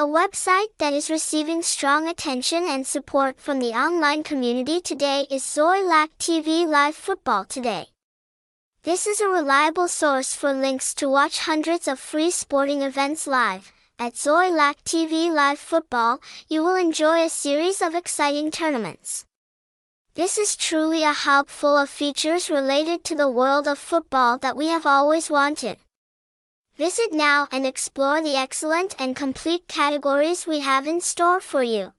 A website that is receiving strong attention and support from the online community today is Xoilac TV Live Football Today. This is a reliable source for links to watch hundreds of free sporting events live. At Xoilac TV Live Football, you will enjoy a series of exciting tournaments. This is truly a hub full of features related to the world of football that we have always wanted. Visit now and explore the excellent and complete categories we have in store for you.